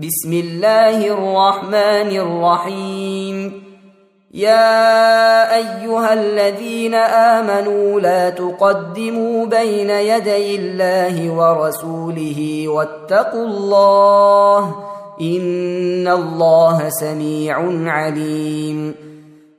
بسم الله الرحمن الرحيم. يا أيها الذين آمنوا لا تقدموا بين يدي الله ورسوله واتقوا الله إن الله سميع عليم.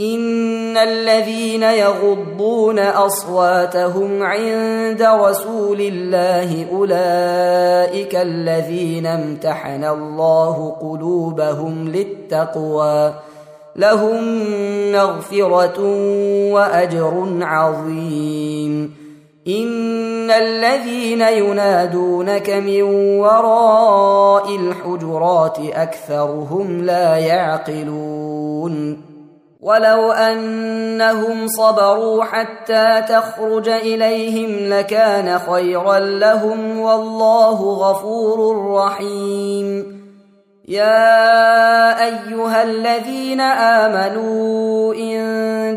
ان الذين يغضون اصواتهم عند رسول الله اولئك الذين امتحن الله قلوبهم للتقوى لهم مغفره واجر عظيم ان الذين ينادونك من وراء الحجرات اكثرهم لا يعقلون ولو انهم صبروا حتى تخرج اليهم لكان خيرا لهم والله غفور رحيم. يا ايها الذين امنوا ان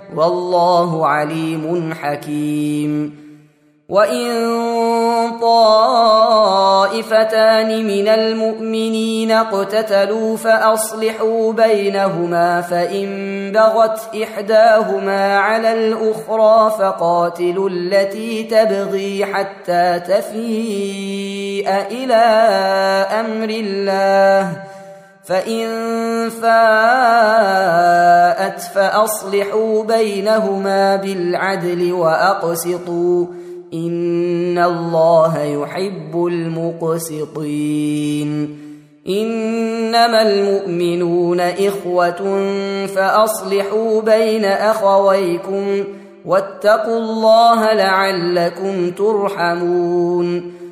والله عليم حكيم. وإن طائفتان من المؤمنين اقتتلوا فأصلحوا بينهما فإن بغت إحداهما على الأخرى فقاتلوا التي تبغي حتى تفيء إلى أمر الله. فإن فاءت فأصلحوا بينهما بالعدل وأقسطوا. إن الله يحب المقسطين. إنما المؤمنون إخوة فأصلحوا بين أخويكم واتقوا الله لعلكم ترحمون.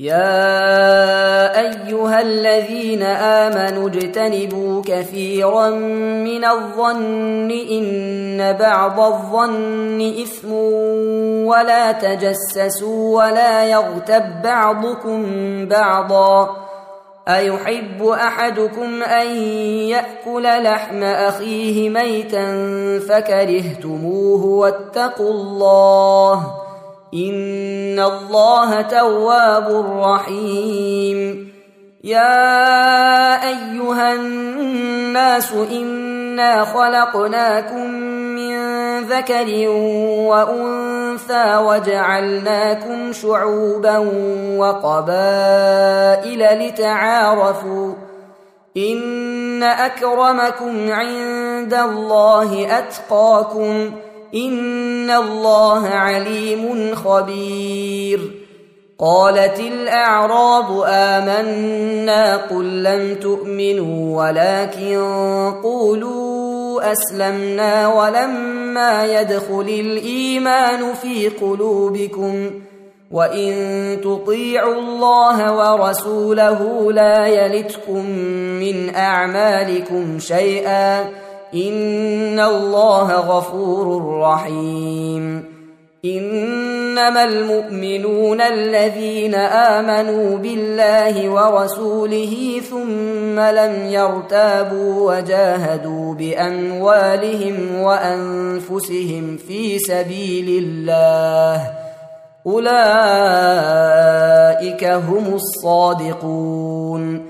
يا أيها الذين آمنوا اجتنبوا كثيرا من الظن إن بعض الظن إثم ولا تجسسوا ولا يغتب بعضكم بعضا أيحب أحدكم أن يأكل لحم أخيه ميتا فكرهتموه واتقوا الله ان الله تواب رحيم. يا ايها الناس انا خلقناكم من ذكر وانثى وجعلناكم شعوبا وقبائل لتعارفوا ان اكرمكم عند الله اتقاكم ان الله عليم خبير قالت الأعراب آمنا قل لم تؤمنوا ولكن قولوا أسلمنا ولما يدخل الإيمان في قلوبكم وإن تطيعوا الله ورسوله لا يلتكم من أعمالكم شيئا إن الله غفور رحيم انما المؤمنون الذين امنوا بالله ورسوله ثم لم يرتابوا وجاهدوا باموالهم وانفسهم في سبيل الله اولئك هم الصادقون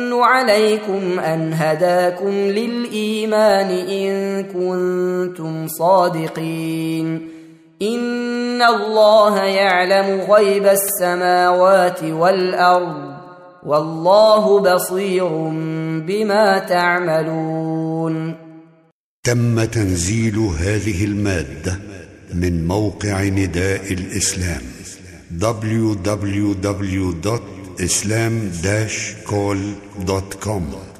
عليكم أن هداكم للإيمان إن كنتم صادقين. إن الله يعلم غيب السماوات والأرض والله بصير بما تعملون. تم تنزيل هذه المادة من موقع نداء الإسلام www. islam-call.com